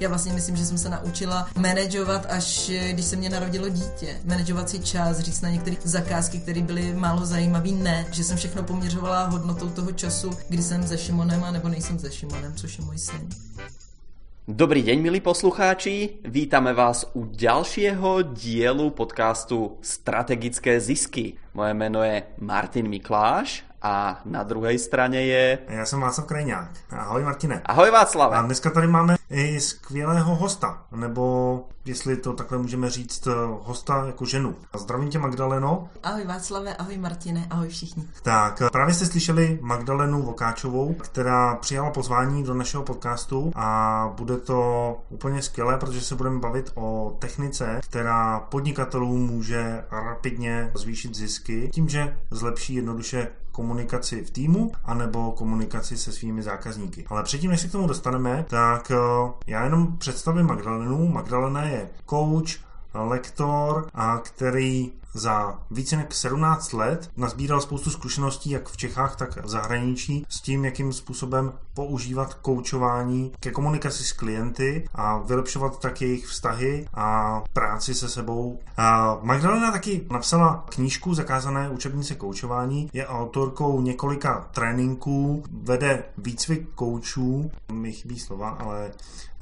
Já vlastně myslím, že jsem se naučila manažovat, až když se mě narodilo dítě. Manažovat si čas, říct na některé zakázky, které byly málo zajímavé, ne. Že jsem všechno poměřovala hodnotou toho času, kdy jsem se Šimonem a nebo nejsem se Šimonem, což je můj syn. Dobrý deň, milí poslucháči. Vítame vás u ďalšieho dielu podcastu Strategické zisky. Moje meno je Martin Mikláš a na druhé straně je... Já jsem Václav Krajňák. Ahoj Martine. Ahoj Václave. A dneska tady máme i skvělého hosta, nebo jestli to takhle můžeme říct, eh, hosta jako ženu. Zdravím tě Magdaleno. Ahoj Václave, ahoj Martine, ahoj všichni. Tak, eh, právě jste slyšeli Magdalenu Vokáčovou, která přijala pozvání do našeho podcastu a bude to úplně skvělé, protože se budeme bavit o technice, která podnikatelům může rapidně zvýšit zisky tím, že zlepší jednoduše komunikaci v týmu anebo komunikaci se svými zákazníky. Ale předtím, než se k tomu dostaneme, tak eh, já jenom představím Magdalenu. Magdalena je coach, lektor, a který za více než 17 let nazbíral spoustu zkušeností jak v Čechách, tak v zahraničí s tím, jakým způsobem používat koučování ke komunikaci s klienty a vylepšovat tak jejich vztahy a práci se sebou. A Magdalena taky napsala knížku Zakázané učebnice koučování, je autorkou několika tréninků, vede výcvik koučů, mi chybí slova, ale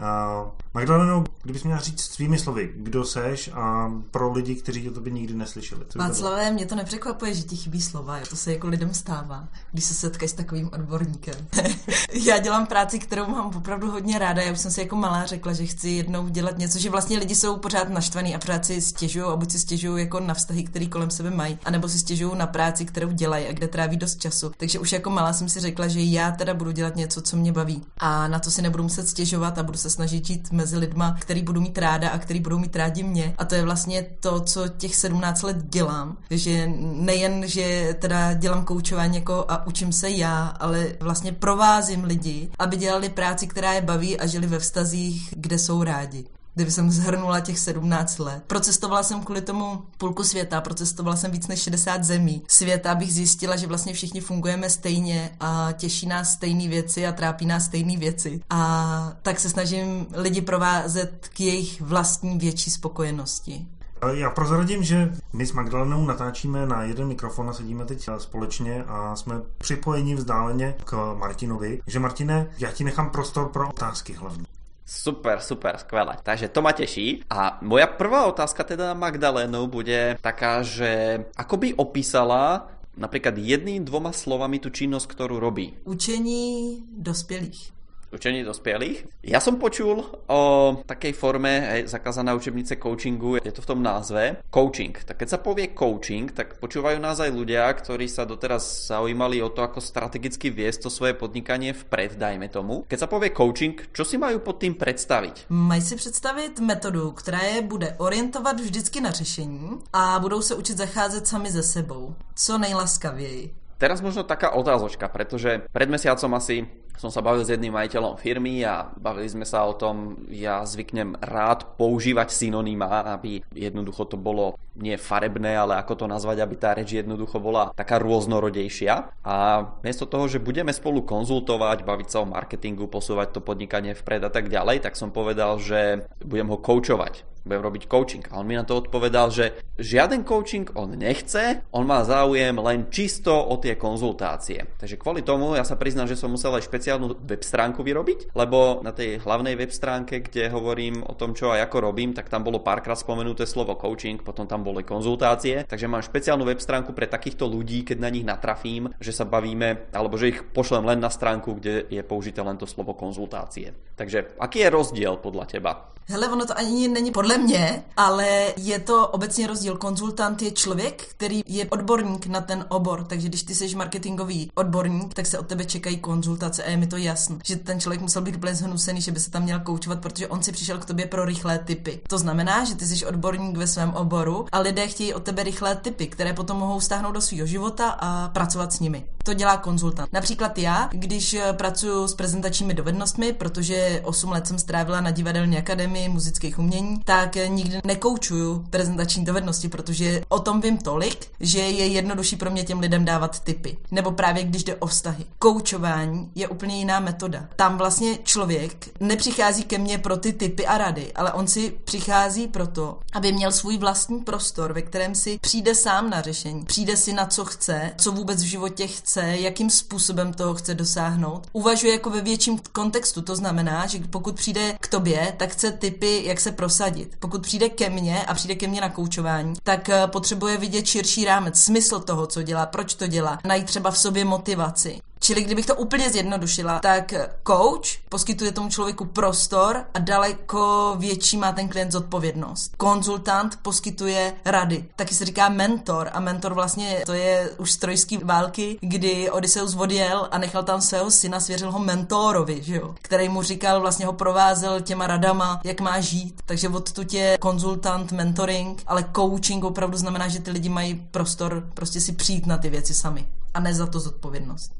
uh, Magdaleno, kdybys měla říct svými slovy, kdo seš a pro lidi, kteří o tobě nikdy neslyšeli. Václavé, mě to nepřekvapuje, že ti chybí slova, to se jako lidem stává, když se setkají s takovým odborníkem. já dělám práci, kterou mám opravdu hodně ráda. Já už jsem si jako malá řekla, že chci jednou dělat něco, že vlastně lidi jsou pořád naštvaní a si stěžují, a buď si stěžují jako na vztahy, který kolem sebe mají, anebo si stěžují na práci, kterou dělají a kde tráví dost času. Takže už jako malá jsem si řekla, že já teda budu dělat něco, co mě baví. A na to si nebudu muset stěžovat a budu se snažit žít mezi lidma, který budu mít ráda a který budou mít rádi mě. A to je vlastně to, co těch 17 let dělám. že nejen, že teda dělám koučování jako a učím se já, ale vlastně provázím lidi aby dělali práci, která je baví a žili ve vztazích, kde jsou rádi kdyby jsem zhrnula těch 17 let. Procestovala jsem kvůli tomu půlku světa, procestovala jsem víc než 60 zemí světa, abych zjistila, že vlastně všichni fungujeme stejně a těší nás stejné věci a trápí nás stejné věci. A tak se snažím lidi provázet k jejich vlastní větší spokojenosti. Já prozradím, že my s Magdalenou natáčíme na jeden mikrofon a sedíme teď společně a jsme připojeni vzdáleně k Martinovi. že Martine, já ti nechám prostor pro otázky hlavně. Super, super, skvelé. Takže to ma teší. A moja prvá otázka teda na Magdalénu bude taká, že ako by opísala napríklad jedným, dvoma slovami tu činnosť, ktorú robí? Učení dospělých učení dospělých. Já jsem počul o takej forme hej, zakázaná učebnice coachingu, je to v tom názve, coaching. Tak keď sa povie coaching, tak počúvajú nás aj ľudia, ktorí sa doteraz zaujímali o to, ako strategicky viesť to svoje podnikanie vpred, dajme tomu. Keď sa povie coaching, čo si majú pod tým představit? Mají si představit metodu, která je bude orientovat vždycky na řešení a budou se učit zacházet sami ze sebou. Co nejlaskavěji. Teraz možno taká otázočka, pretože pred mesiacom asi som sa bavil s jedným majiteľom firmy a bavili sme sa o tom, ja zvyknem rád používať synonymá, aby jednoducho to bolo nie farebné, ale ako to nazvať, aby tá reč jednoducho bola taká rôznorodejšia. A miesto toho, že budeme spolu konzultovať, baviť sa o marketingu, posúvať to podnikanie vpred a tak ďalej, tak som povedal, že budem ho koučovať budem robiť coaching. A on mi na to odpovedal, že žiaden coaching on nechce, on má záujem len čisto o tie konzultácie. Takže kvôli tomu ja sa priznám, že som musel aj špeciálnu web stránku vyrobiť, lebo na tej hlavnej web stránke, kde hovorím o tom, čo a ako robím, tak tam bolo párkrát spomenuté slovo coaching, potom tam boli konzultácie, takže mám špeciálnu web stránku pre takýchto ľudí, keď na nich natrafím, že sa bavíme, alebo že ich pošlem len na stránku, kde je použité len to slovo konzultácie. Takže aký je rozdiel podľa teba? Hele, ono to ani není podle mě, ale je to obecně rozdíl. Konzultant je člověk, který je odborník na ten obor, takže když ty jsi marketingový odborník, tak se od tebe čekají konzultace a je mi to jasné, že ten člověk musel být úplně zhnusený, že by se tam měl koučovat, protože on si přišel k tobě pro rychlé typy. To znamená, že ty jsi odborník ve svém oboru a lidé chtějí od tebe rychlé typy, které potom mohou stáhnout do svého života a pracovat s nimi. To dělá konzultant. Například já, když pracuji s prezentačními dovednostmi, protože 8 let jsem strávila na divadelní akademii, Akademii muzických umění, tak nikdy nekoučuju prezentační dovednosti, protože o tom vím tolik, že je jednodušší pro mě těm lidem dávat tipy. Nebo právě když jde o vztahy. Koučování je úplně jiná metoda. Tam vlastně člověk nepřichází ke mně pro ty typy a rady, ale on si přichází proto, aby měl svůj vlastní prostor, ve kterém si přijde sám na řešení. Přijde si na co chce, co vůbec v životě chce, jakým způsobem toho chce dosáhnout. Uvažuje jako ve větším kontextu, to znamená, že pokud přijde k tobě, tak chce typy, jak se prosadit. Pokud přijde ke mně a přijde ke mně na koučování, tak eh, potřebuje vidět širší rámec, smysl toho, co dělá, proč to dělá, najít třeba v sobě motivaci. Čili kdybych to úplně zjednodušila, tak coach poskytuje tomu člověku prostor a daleko větší má ten klient zodpovědnost. Konzultant poskytuje rady. Taky se říká mentor a mentor vlastně to je už strojský války, kdy Odysseus odjel a nechal tam svého syna, svěřil ho mentorovi, že jo? který mu říkal, vlastně ho provázel těma radama, jak má žít. Takže odtud je konzultant, mentoring, ale coaching opravdu znamená, že ty lidi mají prostor prostě si přijít na ty věci sami a ne za to zodpovědnost.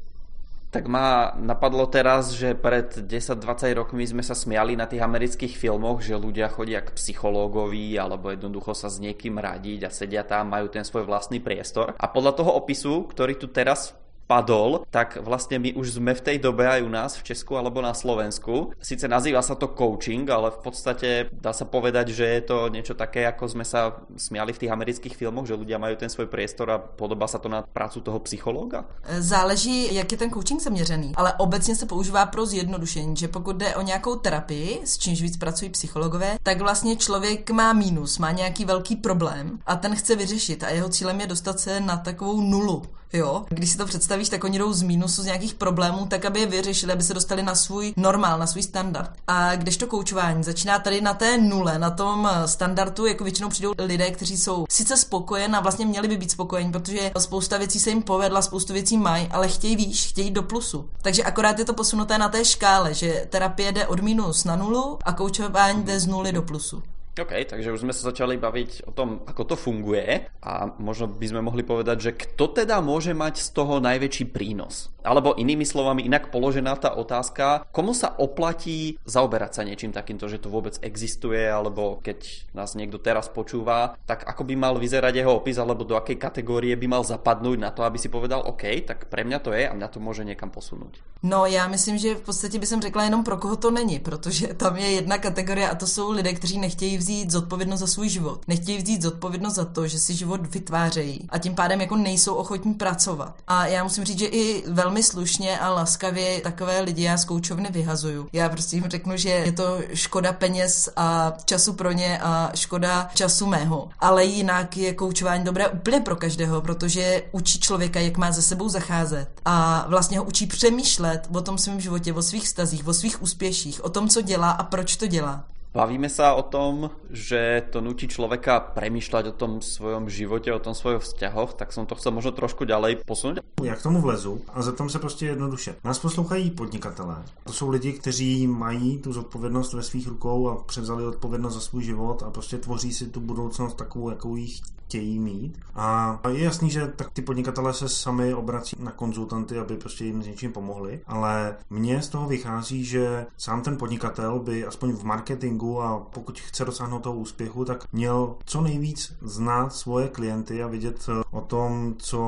Tak ma napadlo teraz, že pred 10-20 rokmi sme sa smiali na tých amerických filmoch, že ľudia chodia k psychológovi alebo jednoducho sa s niekým radiť a sedia tam, majú ten svoj vlastný priestor. A podľa toho opisu, ktorý tu teraz padol, tak vlastne my už sme v tej dobe aj u nás v Česku alebo na Slovensku. Sice nazýva sa to coaching, ale v podstate dá sa povedať, že je to niečo také, ako sme sa smiali v tých amerických filmoch, že ľudia majú ten svoj priestor a podobá sa to na prácu toho psychologa? Záleží, jak je ten coaching zaměřený, ale obecně se používá pro zjednodušení, že pokud jde o nějakou terapii, s čímž víc pracují psychologové, tak vlastně člověk má mínus, má nějaký velký problém a ten chce vyřešit a jeho cílem je dostat se na takovou nulu. Jo? Když si to představíš, tak oni jdou z mínusu, z nějakých problémů, tak aby je vyřešili, aby se dostali na svůj normál, na svůj standard. A když to koučování začíná tady na té nule, na tom standardu, jako většinou přijdou lidé, kteří jsou sice spokojeni a vlastně měli by být spokojeni, protože spousta věcí se jim povedla, spoustu věcí mají, ale chtějí výš, chtějí do plusu. Takže akorát je to posunuté na té škále, že terapie jde od minus na nulu a koučování jde z nuly do plusu. OK, takže už sme sa začali baviť o tom, ako to funguje a možno by sme mohli povedať, že kto teda môže mať z toho najväčší prínos? Alebo inými slovami, inak položená tá otázka, komu sa oplatí zaoberať sa niečím takýmto, že to vôbec existuje, alebo keď nás niekto teraz počúva, tak ako by mal vyzerať jeho opis, alebo do akej kategórie by mal zapadnúť na to, aby si povedal, OK, tak pre mňa to je a mňa to môže niekam posunúť. No já myslím, že v podstatě by jsem řekla jenom pro koho to není, protože tam je jedna kategorie a to jsou lidé, kteří nechtějí vzít zodpovědnost za svůj život. Nechtějí vzít zodpovědnost za to, že si život vytvářejí a tím pádem jako nejsou ochotní pracovat. A já musím říct, že i velmi slušně a laskavě takové lidi já z koučovny vyhazuju. Já prostě jim řeknu, že je to škoda peněz a času pro ně a škoda času mého. Ale jinak je koučování dobré úplně pro každého, protože učí člověka, jak má ze sebou zacházet a vlastně ho učí přemýšlet o tom svém životě, o svých stazích, o svých úspěších, o tom, co dělá a proč to dělá. Bavíme sa o tom, že to nutí človeka premýšľať o tom svojom živote, o tom svojich vzťahoch, tak som to chcel možno trošku ďalej posunout. Já k tomu vlezu a zeptám se prostě jednoduše. Nás poslouchají podnikatelé. To jsou lidi, kteří mají tu zodpovědnost ve svých rukou a převzali odpovědnost za svůj život a prostě tvoří si tu budoucnost takovou, jakou ji chtějí mít. A je jasný, že tak ty podnikatelé se sami obrací na konzultanty, aby prostě jim s něčím pomohli, ale mně z toho vychází, že sám ten podnikatel by aspoň v marketingu a pokud chce dosáhnout toho úspěchu, tak měl co nejvíc znát svoje klienty a vidět eh, o tom, co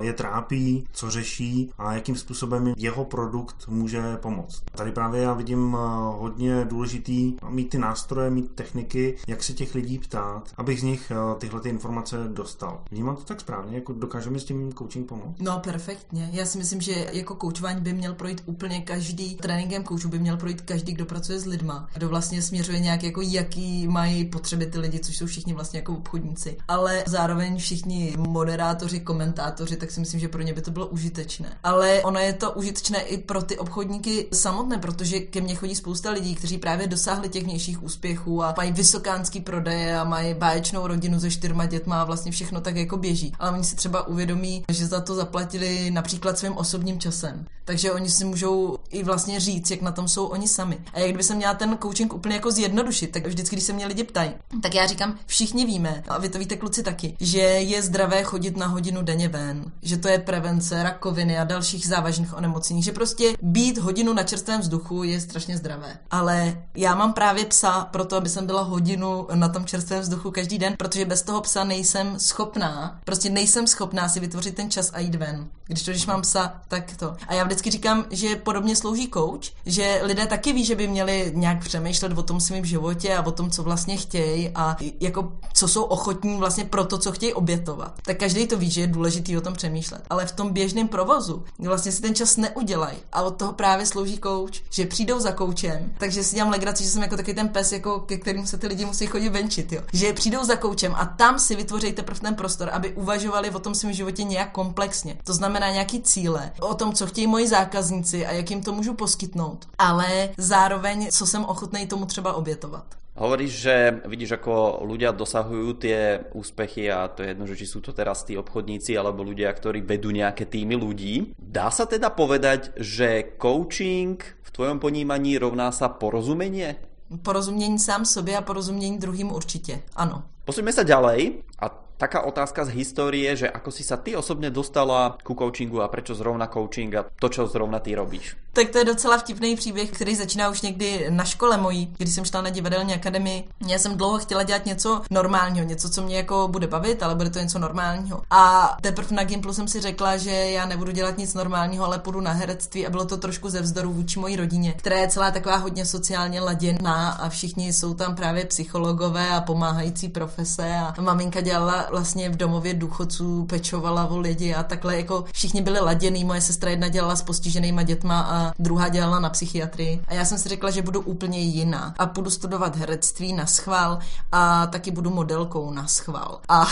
je trápí, co řeší a jakým způsobem jeho produkt může pomoct. Tady právě já vidím eh, hodně důležitý mít ty nástroje, mít techniky, jak se těch lidí ptát, abych z nich eh, tyhle ty informace informace dostal. Vnímám to tak správně, jako dokáže mi s tím coaching pomoct? No, perfektně. Já si myslím, že jako koučování by měl projít úplně každý, tréninkem koučů by měl projít každý, kdo pracuje s lidma, kdo vlastně směřuje nějak jako jaký mají potřeby ty lidi, což jsou všichni vlastně jako obchodníci. Ale zároveň všichni moderátoři, komentátoři, tak si myslím, že pro ně by to bylo užitečné. Ale ono je to užitečné i pro ty obchodníky samotné, protože ke mně chodí spousta lidí, kteří právě dosáhli těch vnějších úspěchů a mají vysokánský prodeje a mají báječnou rodinu se čtyřma dětma má vlastně všechno tak jako běží. Ale oni si třeba uvědomí, že za to zaplatili například svým osobním časem. Takže oni si můžou i vlastně říct, jak na tom jsou oni sami. A jak kdyby se měla ten coaching úplně jako zjednodušit, tak vždycky, když se mě lidi ptají, tak já říkám, všichni víme, a vy to víte kluci taky, že je zdravé chodit na hodinu denně ven, že to je prevence rakoviny a dalších závažných onemocnění, že prostě být hodinu na čerstvém vzduchu je strašně zdravé. Ale já mám právě psa proto, aby jsem byla hodinu na tom čerstvém vzduchu každý den, protože bez toho psa nejsem schopná, prostě nejsem schopná si vytvořit ten čas a jít ven. Když to, když mám psa, tak to. A já vždycky říkám, že podobně slouží coach, že lidé taky ví, že by měli nějak přemýšlet o tom svém životě a o tom, co vlastně chtějí a jako co jsou ochotní vlastně pro to, co chtějí obětovat. Tak každý to ví, že je důležitý o tom přemýšlet. Ale v tom běžném provozu vlastně si ten čas neudělají. A od toho právě slouží coach, že přijdou za koučem, takže si dělám legraci, že jsem jako taky ten pes, jako ke kterým se ty lidi musí chodit venčit, jo. Že přijdou za koučem a tam si vytvoří teprve ten prostor, aby uvažovali o tom svém životě nějak komplexně. To znamená nějaký cíle, o tom, co chtějí moji zákazníci a jak jim to můžu poskytnout, ale zároveň, co jsem ochotný tomu třeba obětovat. Hovoríš, že vidíš, ako ľudia dosahujú tie úspechy a to je jedno, že či sú to teraz tí obchodníci alebo ľudia, ktorí vedú nejaké týmy ľudí. Dá sa teda povedať, že coaching v tvojom ponímaní rovná sa porozumenie? Porozumění sám sobě a porozumění druhým určitě, ano. Posuňme sa ďalej a taká otázka z histórie, že ako si sa ty osobne dostala ku coachingu a prečo zrovna coaching a to, čo zrovna ty robíš? Tak to je docela vtipný příběh, který začíná už někdy na škole mojí, když jsem šla na divadelní akademii. Já jsem dlouho chtěla dělat něco normálního, něco, co mě jako bude bavit, ale bude to něco normálního. A teprve na Gimplu jsem si řekla, že já nebudu dělat nic normálního, ale půjdu na herectví a bylo to trošku ze vzdoru vůči mojí rodině, která je celá taková hodně sociálně laděná a všichni jsou tam právě psychologové a pomáhající profese a maminka dělala vlastně v domově důchodců, pečovala o lidi a takhle jako všichni byli laděný. Moje sestra jedna dělala s postiženýma dětma a druhá dělala na psychiatrii. A já jsem si řekla, že budu úplně jiná a budu studovat herectví na schvál a taky budu modelkou na schvál. A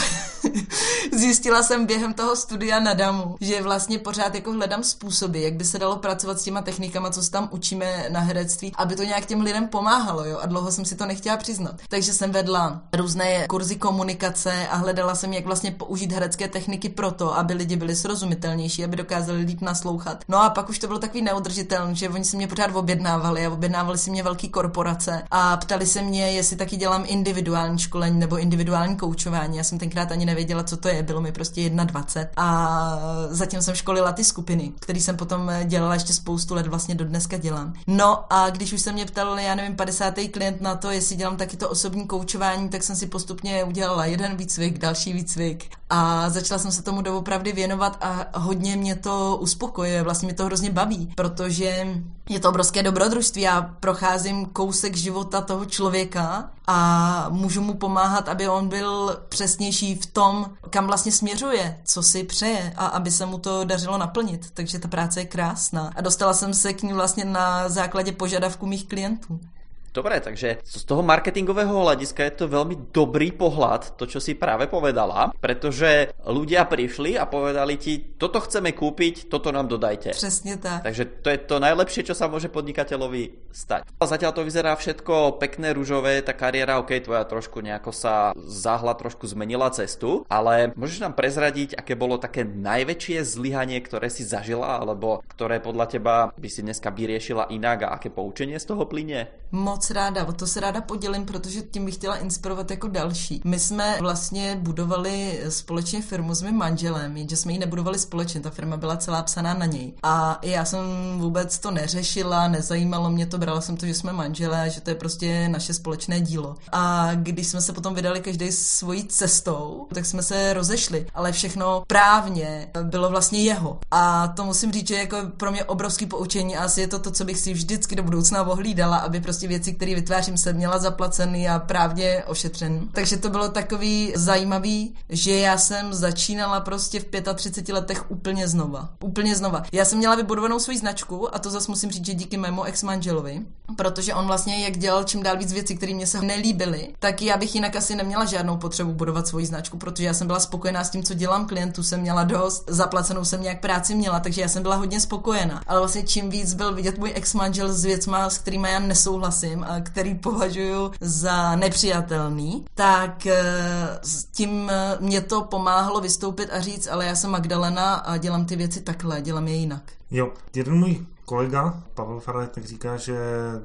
zjistila jsem během toho studia na Damu, že vlastně pořád jako hledám způsoby, jak by se dalo pracovat s těma technikama, co se tam učíme na herectví, aby to nějak těm lidem pomáhalo, jo. A dlouho jsem si to nechtěla přiznat. Takže jsem vedla různé kurzy komunikace a hledala jsem, jak vlastně použít herecké techniky proto, aby lidi byli srozumitelnější, aby dokázali líp naslouchat. No a pak už to bylo takový neudržitelný, že oni si mě pořád objednávali a objednávali si mě velké korporace a ptali se mě, jestli taky dělám individuální školení nebo individuální koučování. Já jsem tenkrát ani nevěděla, co to je, bylo mi prostě 21 a zatím jsem školila ty skupiny, které jsem potom dělala ještě spoustu let, vlastně do dneska dělám. No a když už se mě ptal, já nevím, 50. klient na to, jestli dělám taky to osobní koučování, tak jsem si postupně udělala jeden výcvik, další výcvik a začala jsem se tomu doopravdy věnovat a hodně mě to uspokojuje, vlastně mě to hrozně baví, protože je to obrovské dobrodružství. Já procházím kousek života toho člověka a můžu mu pomáhat, aby on byl přesnější v tom, kam vlastně směřuje, co si přeje a aby se mu to dařilo naplnit. Takže ta práce je krásná. A dostala jsem se k ní vlastně na základě požadavků mých klientů. Dobre, takže z toho marketingového hľadiska je to veľmi dobrý pohľad, to čo si práve povedala, pretože ľudia prišli a povedali ti, toto chceme kúpiť, toto nám dodajte. Přesně tak. Takže to je to najlepšie, čo sa môže podnikateľovi stať. A zatiaľ to vyzerá všetko pekné, rúžové, tá kariéra, ok, tvoja trošku nejako sa zahla, trošku zmenila cestu, ale môžeš nám prezradiť, aké bolo také najväčšie zlyhanie, ktoré si zažila, alebo ktoré podľa teba by si dneska vyriešila inak a aké poučenie z toho plyne? Moc moc ráda, o to se ráda podělím, protože tím bych chtěla inspirovat jako další. My jsme vlastně budovali společně firmu s mým manželem, jenže jsme ji nebudovali společně, ta firma byla celá psaná na něj. A já jsem vůbec to neřešila, nezajímalo mě to, brala jsem to, že jsme manželé, že to je prostě naše společné dílo. A když jsme se potom vydali každý svojí cestou, tak jsme se rozešli, ale všechno právně bylo vlastně jeho. A to musím říct, že jako pro mě obrovský poučení a asi je to to, co bych si vždycky do budoucna ohlídala, aby prostě věci věci, které vytvářím, jsem měla zaplacený a právně ošetřen. Takže to bylo takový zajímavý, že já jsem začínala prostě v 35 letech úplně znova. Úplně znova. Já jsem měla vybudovanou svoji značku a to zase musím říct, že díky mému ex-manželovi, protože on vlastně jak dělal čím dál víc věcí, které mě se nelíbily, tak já bych jinak asi neměla žádnou potřebu budovat svoji značku, protože já jsem byla spokojená s tím, co dělám klientů, jsem měla dost, zaplacenou jsem nějak práci měla, takže já jsem byla hodně spokojená. Ale vlastně čím víc byl vidět můj ex-manžel s věcma, s kterými já nesouhlasím, myslím a který považuji za nepřijatelný, tak eh, s tím mě to pomáhalo vystoupit a říct, ale já jsem Magdalena a dělám ty věci takhle, dělám je jinak. Jo, jeden můj kolega Pavel Faraj tak říká, že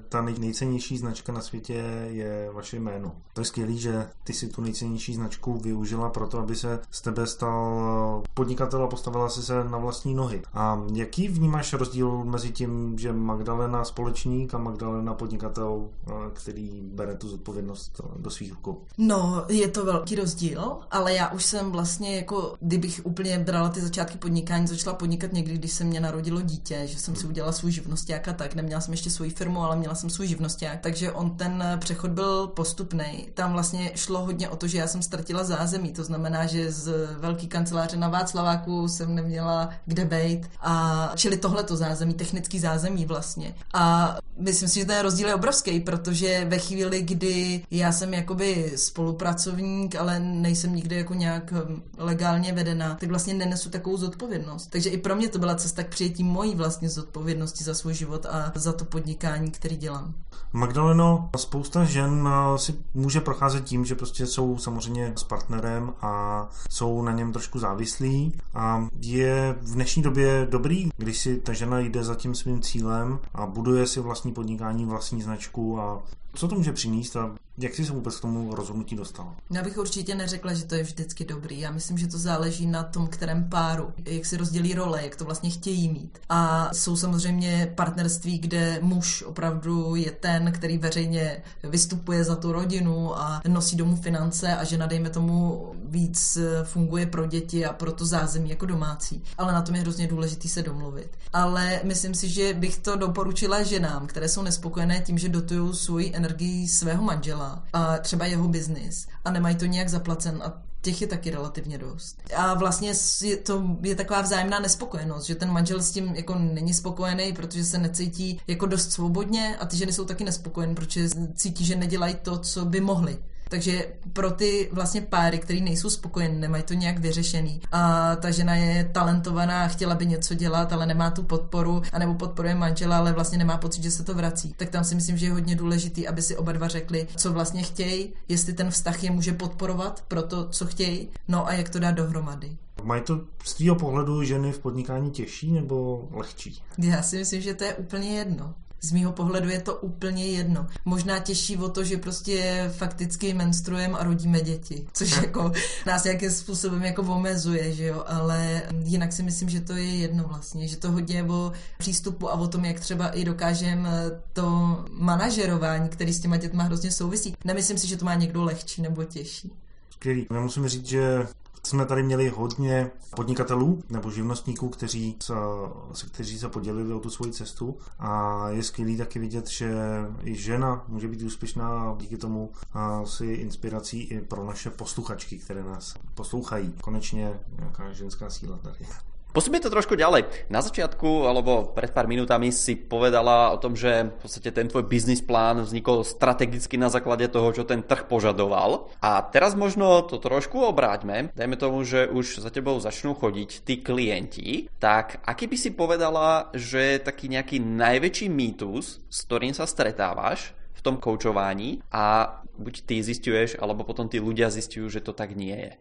ta nej, nejcennější značka na světě je vaše jméno. To je skvělé, že ty si tu nejcennější značku využila pro to, aby se z tebe stal podnikatel a postavila si se na vlastní nohy. A jaký vnímáš rozdíl mezi tím, že Magdalena společník a Magdalena podnikatel, který bere tu zodpovědnost do svých rukou? No, je to velký rozdíl, ale já už jsem vlastně jako, kdybych úplně brala ty začátky podnikání, začala podnikat někdy, když se mě narodilo dítě, že jsem si udělala svůj živnosták a tak. Neměla jsem ještě svoji firmu, ale měla jsem svůj živnosták, takže on ten přechod byl postupný. Tam vlastně šlo hodně o to, že já jsem ztratila zázemí, to znamená, že z velké kanceláře na Václaváku jsem neměla kde být a čili tohleto zázemí, technický zázemí vlastně. A myslím si, že ten rozdíl je obrovský, protože ve chvíli, kdy já jsem jakoby spolupracovník, ale nejsem nikdy jako nějak hm, legálně vedena, tak vlastně nenesu takovou zodpovědnost. Takže i pro mě to byla cesta k přijetí mojí vlastně zodpovědnosti za svůj život a za to podnikání, který dělám. Magdaleno, spousta žen eh, si může procházet tím, že prostě jsou samozřejmě s partnerem a jsou na něm trošku závislí. A je v dnešní době dobrý, když si ta žena jde za tím svým cílem a buduje si vlastní podnikání, vlastní značku a co to může přinést a jak jsi se vůbec k tomu rozhodnutí dostala? Já bych určitě neřekla, že to je vždycky dobrý. Já myslím, že to záleží na tom, kterém páru, jak si rozdělí role, jak to vlastně chtějí mít. A jsou samozřejmě partnerství, kde muž opravdu je ten, který veřejně vystupuje za tu rodinu a nosí domů finance a žena, dejme tomu, víc funguje pro děti a pro to zázemí jako domácí. Ale na tom je hrozně důležité se domluvit. Ale myslím si, že bych to doporučila ženám, které jsou nespokojené tím, že dotují svůj energii svého manžela a třeba jeho biznis a nemají to nějak zaplacen a těch je taky relativně dost. A vlastně je to je taková vzájemná nespokojenost, že ten manžel s tím jako není spokojený, protože se necítí jako dost svobodně a ty ženy jsou taky nespokojené, protože cítí, že nedělají to, co by mohly. Takže pro ty vlastně páry, který nejsou spokojení, nemají to nějak vyřešený a ta žena je talentovaná a chtěla by něco dělat, ale nemá tu podporu, anebo podporuje manžela, ale vlastně nemá pocit, že se to vrací. Tak tam si myslím, že je hodně důležitý, aby si oba dva řekli, co vlastně chtějí, jestli ten vztah je může podporovat pro to, co chtějí, no a jak to dát dohromady. Mají to z tvého pohledu ženy v podnikání těžší nebo lehčí? Já si myslím, že to je úplně jedno. Z mýho pohledu je to úplně jedno. Možná těžší o to, že prostě fakticky menstruujeme a rodíme děti, což jako nás nějakým způsobem jako omezuje, že jo, ale jinak si myslím, že to je jedno vlastně, že to hodně o přístupu a o tom, jak třeba i dokážeme to manažerování, který s těma dětma hrozně souvisí. Nemyslím si, že to má někdo lehčí nebo těžší. Skvělý. Já musím říct, že jsme tady měli hodně podnikatelů nebo živnostníků, kteří se, kteří se podělili o tu svoji cestu a je skvělý taky vidět, že i žena může být úspěšná díky tomu si inspirací i pro naše posluchačky, které nás poslouchají. Konečně nějaká ženská síla tady. Posúme to trošku ďalej. Na začiatku, alebo pred pár minútami si povedala o tom, že v podstate ten tvoj biznis plán vznikol strategicky na základe toho, čo ten trh požadoval. A teraz možno to trošku obráťme. Dajme tomu, že už za tebou začnú chodiť tí klienti. Tak aký by si povedala, že je taký nejaký najväčší mýtus, s ktorým sa stretávaš v tom koučování a buď ty zistuješ, alebo potom tí ľudia zistujú, že to tak nie je.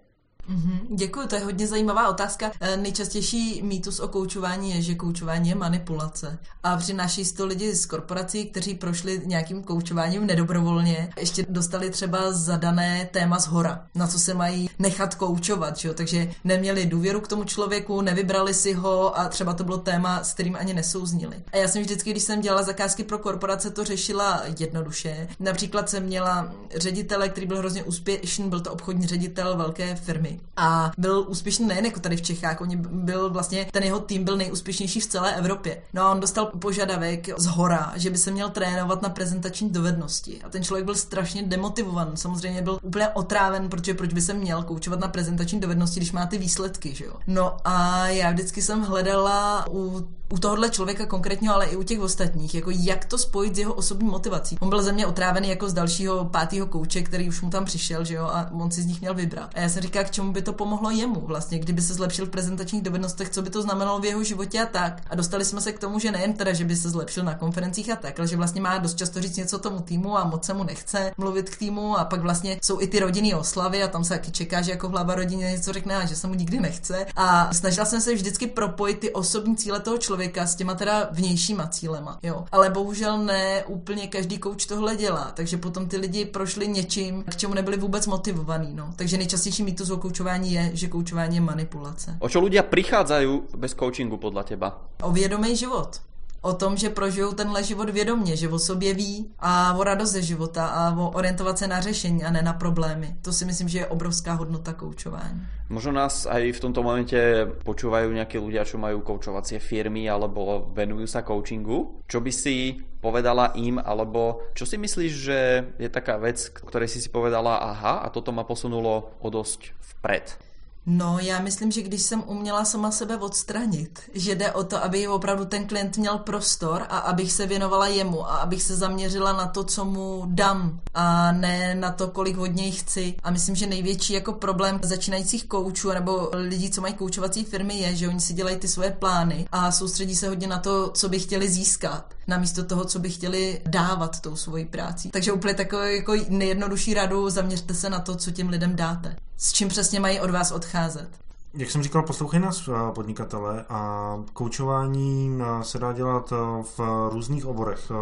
Mm-hmm, děkuji, to je hodně zajímavá otázka. E, nejčastější mýtus o koučování je, že koučování je manipulace. A přináší to lidi z korporací, kteří prošli nějakým koučováním nedobrovolně, ještě dostali třeba zadané téma z hora, na co se mají nechat koučovat, že jo? takže neměli důvěru k tomu člověku, nevybrali si ho a třeba to bylo téma, s kterým ani nesouznili. A já jsem vždycky, když jsem dělala zakázky pro korporace, to řešila jednoduše. Například jsem měla ředitele, který byl hrozně úspěšný, byl to obchodní ředitel velké firmy a byl úspěšný nejen jako tady v Čechách, oni byl vlastně, ten jeho tým byl nejúspěšnější v celé Evropě. No a on dostal požadavek z hora, že by se měl trénovat na prezentační dovednosti. A ten člověk byl strašně demotivovan, samozřejmě byl úplně otráven, protože proč by se měl koučovat na prezentační dovednosti, když má ty výsledky, že jo. No a já vždycky jsem hledala u u tohohle člověka konkrétně, ale i u těch ostatních, jako jak to spojit s jeho osobní motivací. On byl ze mě otrávený jako z dalšího pátého kouče, který už mu tam přišel, že jo, a on si z nich měl vybrat. A já jsem říkal, k čemu čemu by to pomohlo jemu vlastně, kdyby se zlepšil v prezentačních dovednostech, co by to znamenalo v jeho životě a tak. A dostali jsme se k tomu, že nejen teda, že by se zlepšil na konferencích a tak, ale že vlastně má dost často říct něco tomu týmu a moc se mu nechce mluvit k týmu a pak vlastně jsou i ty rodinné oslavy a tam se taky čeká, že jako hlava rodině něco řekne a že se mu nikdy nechce. A snažila jsem se vždycky propojit ty osobní cíle toho člověka s těma teda vnějšíma cílema. Jo. Ale bohužel ne úplně každý kouč tohle dělá, takže potom ty lidi prošli něčím, k čemu nebyli vůbec motivovaní. No. Takže nejčastější mýtus o koučování je, že koučování je manipulace. O čo ľudia prichádzajú bez coachingu podľa teba? O vědomý život o tom, že prožijou tenhle život vědomě, že o sobě ví a o radost ze života a o orientovat se na řešení a ne na problémy. To si myslím, že je obrovská hodnota koučování. Možno nás aj v tomto momente počúvajú nejakí ľudia, čo majú koučovacie firmy alebo venujú sa coachingu. Čo by si povedala im, alebo čo si myslíš, že je taká vec, ktorej si si povedala aha a toto ma posunulo o dosť vpred? No, já myslím, že když jsem uměla sama sebe odstranit, že jde o to, aby opravdu ten klient měl prostor a abych se věnovala jemu a abych se zaměřila na to, co mu dám a ne na to, kolik od něj chci. A myslím, že největší jako problém začínajících koučů nebo lidí, co mají koučovací firmy, je, že oni si dělají ty svoje plány a soustředí se hodně na to, co by chtěli získat, namísto toho, co by chtěli dávat tou svojí práci. Takže úplně takový jako nejjednodušší radu, zaměřte se na to, co těm lidem dáte s čím přesně mají od vás odcházet. Jak jsem říkal, poslouchej nás eh, podnikatele a koučování eh, se dá dělat eh, v různých oborech.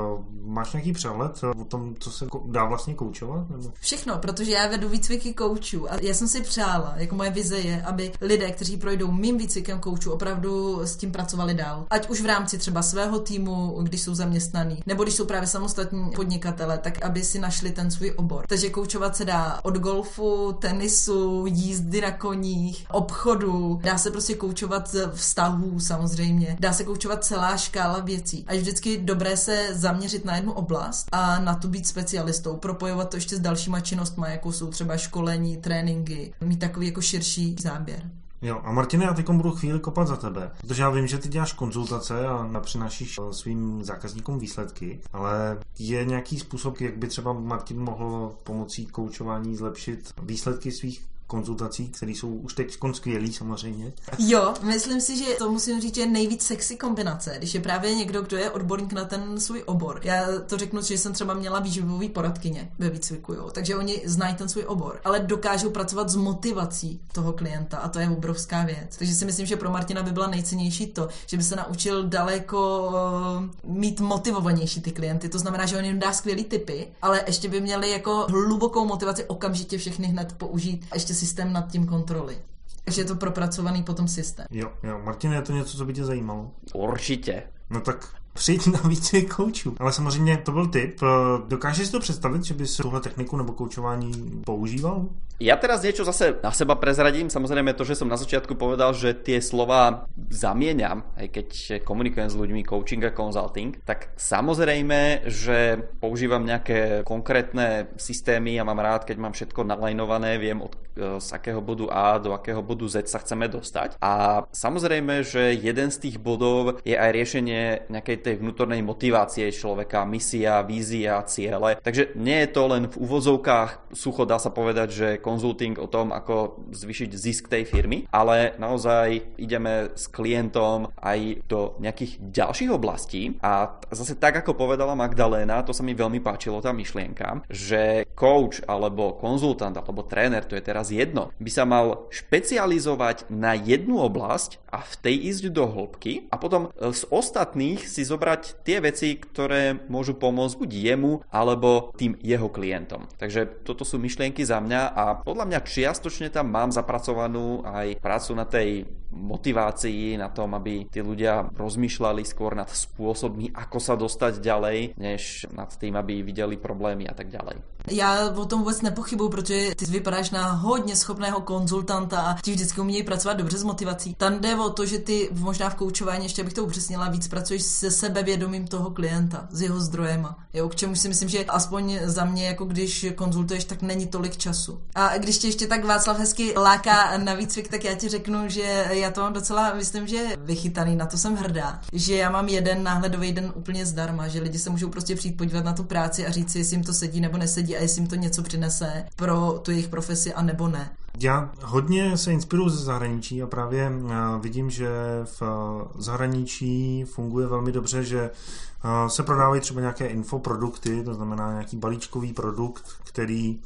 Máš nějaký přehled o tom, co se dá vlastně koučovat? Nebo? Všechno, protože já vedu výcviky koučů a já jsem si přála, jako moje vize je, aby lidé, kteří projdou mým výcvikem koučů, opravdu s tím pracovali dál. Ať už v rámci třeba svého týmu, když jsou zaměstnaní, nebo když jsou právě samostatní podnikatele, tak aby si našli ten svůj obor. Takže koučovat se dá od golfu, tenisu, jízdy na koních, obchodu obchodu, dá se prostě koučovat vztahů samozřejmě, dá se koučovat celá škála věcí. A je vždycky dobré se zaměřit na jednu oblast a na tu být specialistou, propojovat to ještě s dalšíma činnostmi, jako jsou třeba školení, tréninky, mít takový jako širší záběr. Jo, a Martine, já teď budu chvíli kopat za tebe, protože já vím, že ty děláš konzultace a přinášíš svým zákazníkům výsledky, ale je nějaký způsob, jak by třeba Martin mohl pomocí koučování zlepšit výsledky svých konzultací, které jsou už teď skvělý samozřejmě. Jo, myslím si, že to musím říct, že nejvíc sexy kombinace, když je právě někdo, kdo je odborník na ten svůj obor. Já to řeknu, že jsem třeba měla výživový poradkyně ve výcviku, jo. takže oni znají ten svůj obor, ale dokážou pracovat s motivací toho klienta a to je obrovská věc. Takže si myslím, že pro Martina by byla nejcennější to, že by se naučil daleko uh, mít motivovanější ty klienty. To znamená, že on jim dá skvělý typy, ale ještě by měli jako hlubokou motivaci okamžitě všechny hned použít a ještě systém nad tím kontroly. Takže je to propracovaný potom systém. Jo, jo. Martin, je to něco, co by tě zajímalo? Určitě. No tak přijít na více koučů. Ale samozřejmě to byl tip. Dokážeš si to představit, že bys tuhle techniku nebo koučování používal? Ja teraz niečo zase na seba prezradím. Samozrejme to, že som na začiatku povedal, že tie slova zamieňam, aj keď komunikujem s ľuďmi coaching a consulting, tak samozrejme, že používam nejaké konkrétne systémy a mám rád, keď mám všetko nalajnované, viem od, e, z akého bodu A do akého bodu Z sa chceme dostať. A samozrejme, že jeden z tých bodov je aj riešenie nejakej tej vnútornej motivácie človeka, misia, vízia, ciele. Takže nie je to len v úvozovkách, sucho dá sa povedať, že konzulting o tom, ako zvyšiť zisk tej firmy, ale naozaj ideme s klientom aj do nejakých ďalších oblastí a zase tak, ako povedala Magdaléna, to sa mi veľmi páčilo, tá myšlienka, že coach alebo konzultant alebo tréner, to je teraz jedno, by sa mal špecializovať na jednu oblasť a v tej ísť do hĺbky a potom z ostatných si zobrať tie veci, ktoré môžu pomôcť buď jemu alebo tým jeho klientom. Takže toto sú myšlienky za mňa a podľa mňa čiastočne tam mám zapracovanú aj prácu na tej motivácii, na tom, aby tí ľudia rozmýšľali skôr nad spôsobmi, ako sa dostať ďalej, než nad tým, aby viděli problémy a tak ďalej. Já o tom vůbec nepochybuju, protože ty vypadáš na hodně schopného konzultanta a ti vždycky umějí pracovat dobře s motivací. Tam jde o to, že ty možná v koučování, ještě bych to upřesnila, víc pracuješ se sebevědomím toho klienta, s jeho zdrojema. Jo, k čemu si myslím, že aspoň za mě, jako když konzultuješ, tak není tolik času. A když tě ještě tak Václav hezky láká na výcvik, tak já ti řeknu, že já to mám docela, myslím, že vychytaný, na to jsem hrdá, že já mám jeden náhledový den úplně zdarma, že lidi se můžou prostě přijít podívat na tu práci a říct si, jestli jim to sedí nebo nesedí a jestli jim to něco přinese pro tu jejich profesi a nebo ne. Já hodně se inspiruju ze zahraničí a právě eh, vidím, že v zahraničí funguje velmi dobře, že se prodávají třeba nějaké infoprodukty, to znamená nějaký balíčkový produkt, který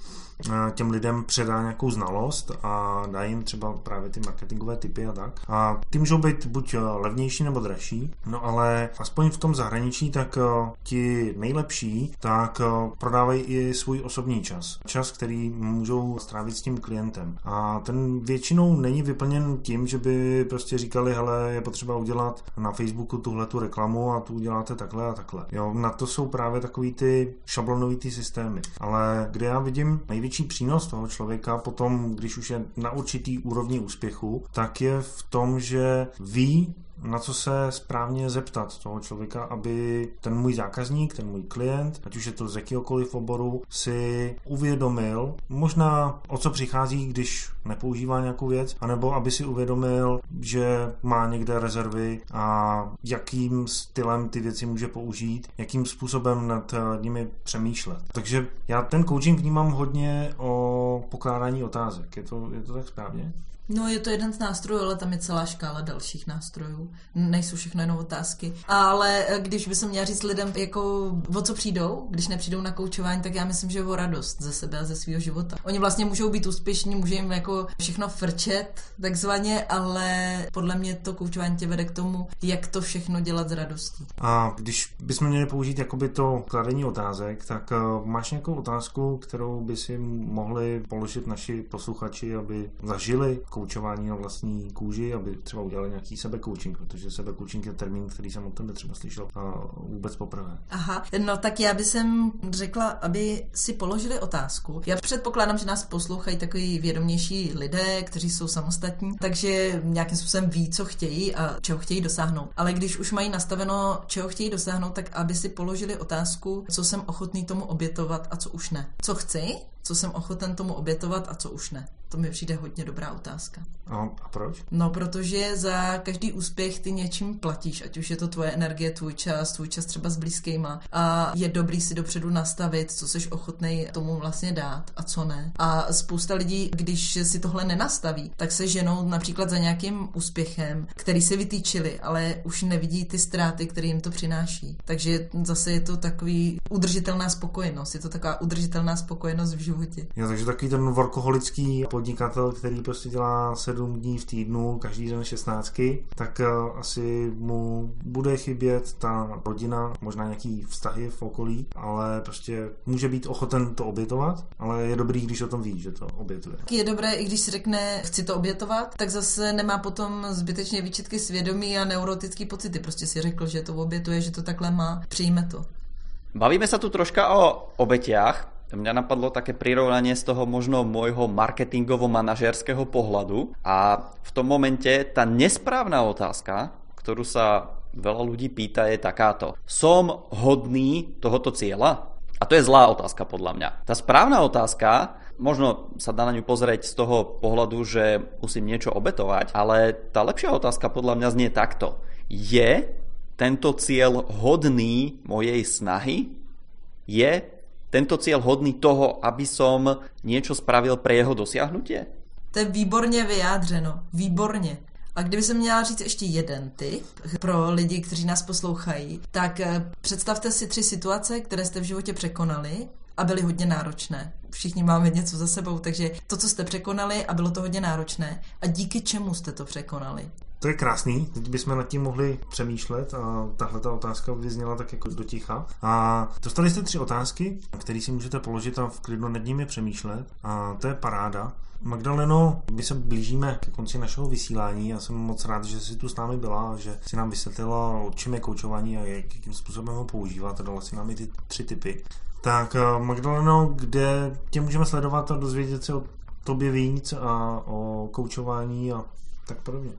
těm lidem předá nějakou znalost a dá jim třeba právě ty marketingové typy a tak. A ty můžou být buď levnější nebo dražší, no ale aspoň v tom zahraničí, tak ti nejlepší, tak prodávají i svůj osobní čas. Čas, který můžou strávit s tím klientem. A ten většinou není vyplněn tím, že by prostě říkali, hele, je potřeba udělat na Facebooku tuhle tu reklamu a tu uděláte takhle a takhle. Jo, na to jsou právě takový ty šablonový ty systémy. Ale kde já vidím největší přínos toho člověka potom, když už je na určitý úrovni úspěchu, tak je v tom, že ví, na co se správně zeptat toho člověka, aby ten můj zákazník, ten můj klient, ať už je to z jakýkoliv oboru, si uvědomil možná o co přichází, když nepoužívá nějakou věc, anebo aby si uvědomil, že má někde rezervy a jakým stylem ty věci může použít, jakým způsobem nad nimi přemýšlet. Takže já ten coaching vnímám hodně o pokládání otázek. Je to, je to tak správně? No, je to jeden z nástrojů, ale tam je celá škála dalších nástrojů. Nejsou všechno jenom otázky. Ale eh, když by se měla říct lidem, jako o co přijdou, když nepřijdou na koučování, tak já myslím, že o radost ze sebe a ze svého života. Oni vlastně můžou být úspěšní, může jim jako všechno frčet, takzvaně, ale podle mě to koučování tě vede k tomu, jak to všechno dělat s radostí. A když bychom měli použít jakoby to kladení otázek, tak uh, máš nějakou otázku, kterou by si mohli položit naši posluchači, aby zažili koučování na vlastní kůži, aby třeba udělali nějaký sebekoučing, protože sebekoučing je termín, který jsem od tebe třeba slyšel a vůbec poprvé. Aha, no tak já bych řekla, aby si položili otázku. Já předpokládám, že nás poslouchají takový vědomější lidé, kteří jsou samostatní, takže nějakým způsobem ví, co chtějí a čeho chtějí dosáhnout. Ale když už mají nastaveno, čeho chtějí dosáhnout, tak aby si položili otázku, co jsem ochotný tomu obětovat a co už ne. Co chci, co jsem ochoten tomu obětovat a co už ne. To mi přijde hodně dobrá otázka. A, a proč? No, protože za každý úspěch ty něčím platíš, ať už je to tvoje energie, tvůj čas, tvůj čas třeba s blízkýma. A je dobrý si dopředu nastavit, co jsi ochotný tomu vlastně dát a co ne. A spousta lidí, když si tohle nenastaví, tak se ženou například za nějakým úspěchem, který si vytýčili, ale už nevidí ty ztráty, které jim to přináší. Takže zase je to takový udržitelná spokojenost. Je to taková udržitelná spokojenost v životě. Jo, takže takový ten workoholický podnikatel, který prostě dělá sedm dní v týdnu, každý den šestnáctky, tak eh, asi mu bude chybět ta rodina, možná nějaký vztahy v okolí, ale prostě může být ochoten to obětovat, ale je dobrý, když o tom ví, že to obětuje. Je dobré, i když si řekne, chci to obětovat, tak zase nemá potom zbytečně výčitky svědomí a neurotický pocity. Prostě si řekl, že to obětuje, že to takhle má, přijme to. Bavíme sa tu troška o obetiach, Mňa napadlo také prirovnanie z toho možno môjho marketingovo-manažerského pohľadu a v tom momente tá nesprávna otázka, ktorú sa veľa ľudí pýta je takáto. Som hodný tohoto cieľa? A to je zlá otázka podľa mňa. Tá správna otázka, možno sa dá na ňu pozrieť z toho pohľadu, že musím niečo obetovať, ale tá lepšia otázka podľa mňa znie takto. Je tento cieľ hodný mojej snahy? Je tento cieľ hodný toho, aby som niečo spravil pre jeho dosiahnutie? To je výborně vyjádřeno. Výborně. A kdyby se měla říct ještě jeden tip pro lidi, kteří nás poslouchají, tak eh, představte si tři situace, které jste v životě překonali a byly hodně náročné. Všichni máme něco za sebou, takže to, co jste překonali a bylo to hodně náročné a díky čemu jste to překonali. To je krásný, teď bychom nad tím mohli přemýšlet a tahle ta otázka vyzněla tak jako do ticha. A dostali jste tři otázky, které si můžete položit a v klidu nad nimi přemýšlet a to je paráda. Magdaleno, my se blížíme ke konci našeho vysílání. Já jsem moc rád, že jsi tu s námi byla že si nám vysvětlila, o čem je koučování a jakým způsobem ho používat dala si nám i ty tři typy. Tak eh, Magdaleno, kde tě můžeme sledovat a dozvědět se o tobě víc a o koučování a tak podobně?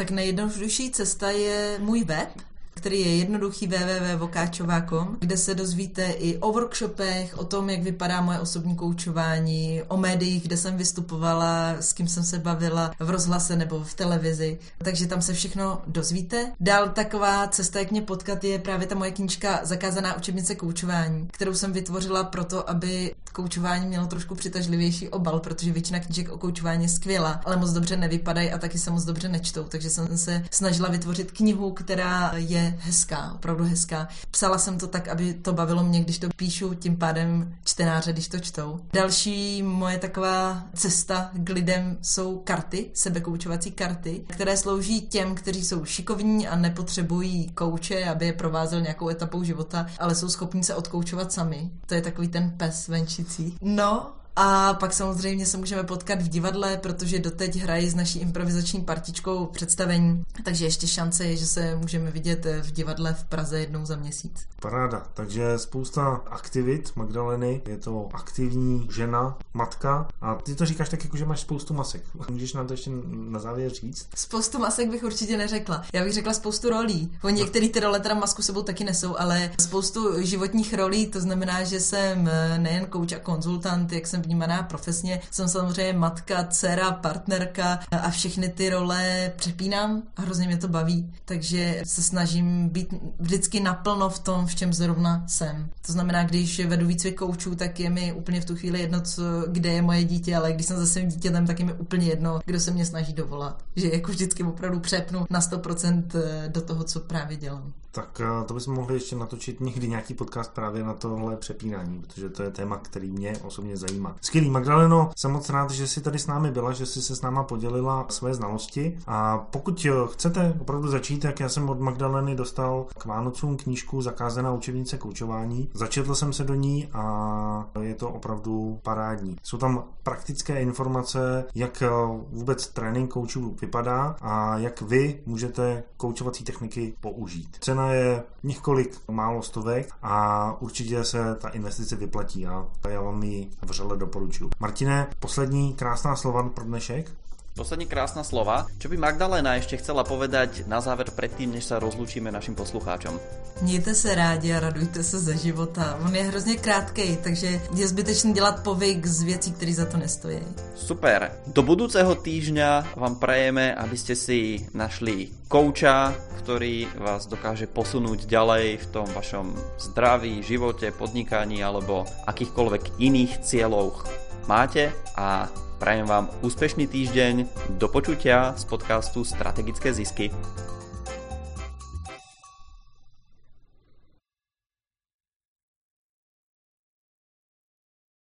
Tak nejjednodušší cesta je můj web který je jednoduchý www.vokáčová.com, kde se dozvíte i o workshopech, o tom, jak vypadá moje osobní koučování, o médiích, kde jsem vystupovala, s kým jsem se bavila v rozhlase nebo v televizi. Takže tam se všechno dozvíte. Dál taková cesta, jak mě potkat, je právě ta moje knížka Zakázaná učebnice koučování, kterou jsem vytvořila proto, aby koučování mělo trošku přitažlivější obal, protože většina knížek o koučování je skvělá, ale moc dobře nevypadají a taky se moc dobře nečtou. Takže jsem se snažila vytvořit knihu, která je hezká, opravdu hezká. Psala jsem to tak, aby to bavilo mě, když to píšu, tím pádem čtenáře, když to čtou. Další moje taková cesta k lidem jsou karty, sebekoučovací karty, které slouží těm, kteří jsou šikovní a nepotřebují kouče, aby je provázel nějakou etapou života, ale jsou schopni se odkoučovat sami. To je takový ten pes venčící. No, a pak samozřejmě se můžeme potkat v divadle, protože doteď hraji s naší improvizační partičkou představení, takže ještě šance je, že se můžeme vidět v divadle v Praze jednou za měsíc. Paráda, takže spousta aktivit Magdaleny, je to aktivní žena, matka a ty to říkáš tak jako, že máš spoustu masek. Můžeš nám to ještě na závěr říct? Spoustu masek bych určitě neřekla. Já bych řekla spoustu rolí. Oni no. některé ty role teda masku sebou taky nesou, ale spoustu životních rolí, to znamená, že jsem nejen kouč a konzultant, jak jsem vnímaná profesně, jsem samozřejmě matka, dcera, partnerka a všechny ty role přepínám a hrozně mě to baví. Takže se snažím být vždycky naplno v tom, v čem zrovna jsem. To znamená, když vedu výcvik koučů, tak je mi úplně v tu chvíli jedno, co, kde je moje dítě, ale když jsem za svým dítětem, tak je mi úplně jedno, kdo se mě snaží dovolat. Že jako vždycky opravdu přepnu na 100% do toho, co právě dělám. Tak eh, to bychom mohli ještě natočit někdy nějaký podcast právě na tohle přepínání, protože to je téma, který mě osobně zajímá. Skvělý, Magdaleno, jsem moc rád, že jsi tady s námi byla, že jsi se s náma podělila své znalosti a pokud eh, chcete opravdu začít, jak já jsem od Magdaleny dostal k Vánocům knížku Zakázaná učebnice koučování, začetl jsem se do ní a je to opravdu parádní. Jsou tam praktické informace, jak eh, vůbec trénink koučů vypadá a jak vy můžete koučovací techniky použít. Cena cena je několik málo stovek a určitě se ta investice vyplatí a já vám ji vřele doporučuji. Martine, poslední krásná slova pro dnešek. Poslední krásna slova. Čo by Magdalena ešte chcela povedať na záver predtým, než sa rozlučíme našim poslucháčom? Mějte se rádi a radujte se ze života. On je hrozně krátký, takže je zbytečný dělat povyk z věcí, které za to nestojí. Super. Do budúceho týždňa vám prajeme, aby ste si našli kouča, ktorý vás dokáže posunúť ďalej v tom vašom zdraví, živote, podnikaní alebo akýchkoľvek iných cieľoch máte a Prajem vám úspešný týždeň, do počutia z podcastu Strategické zisky.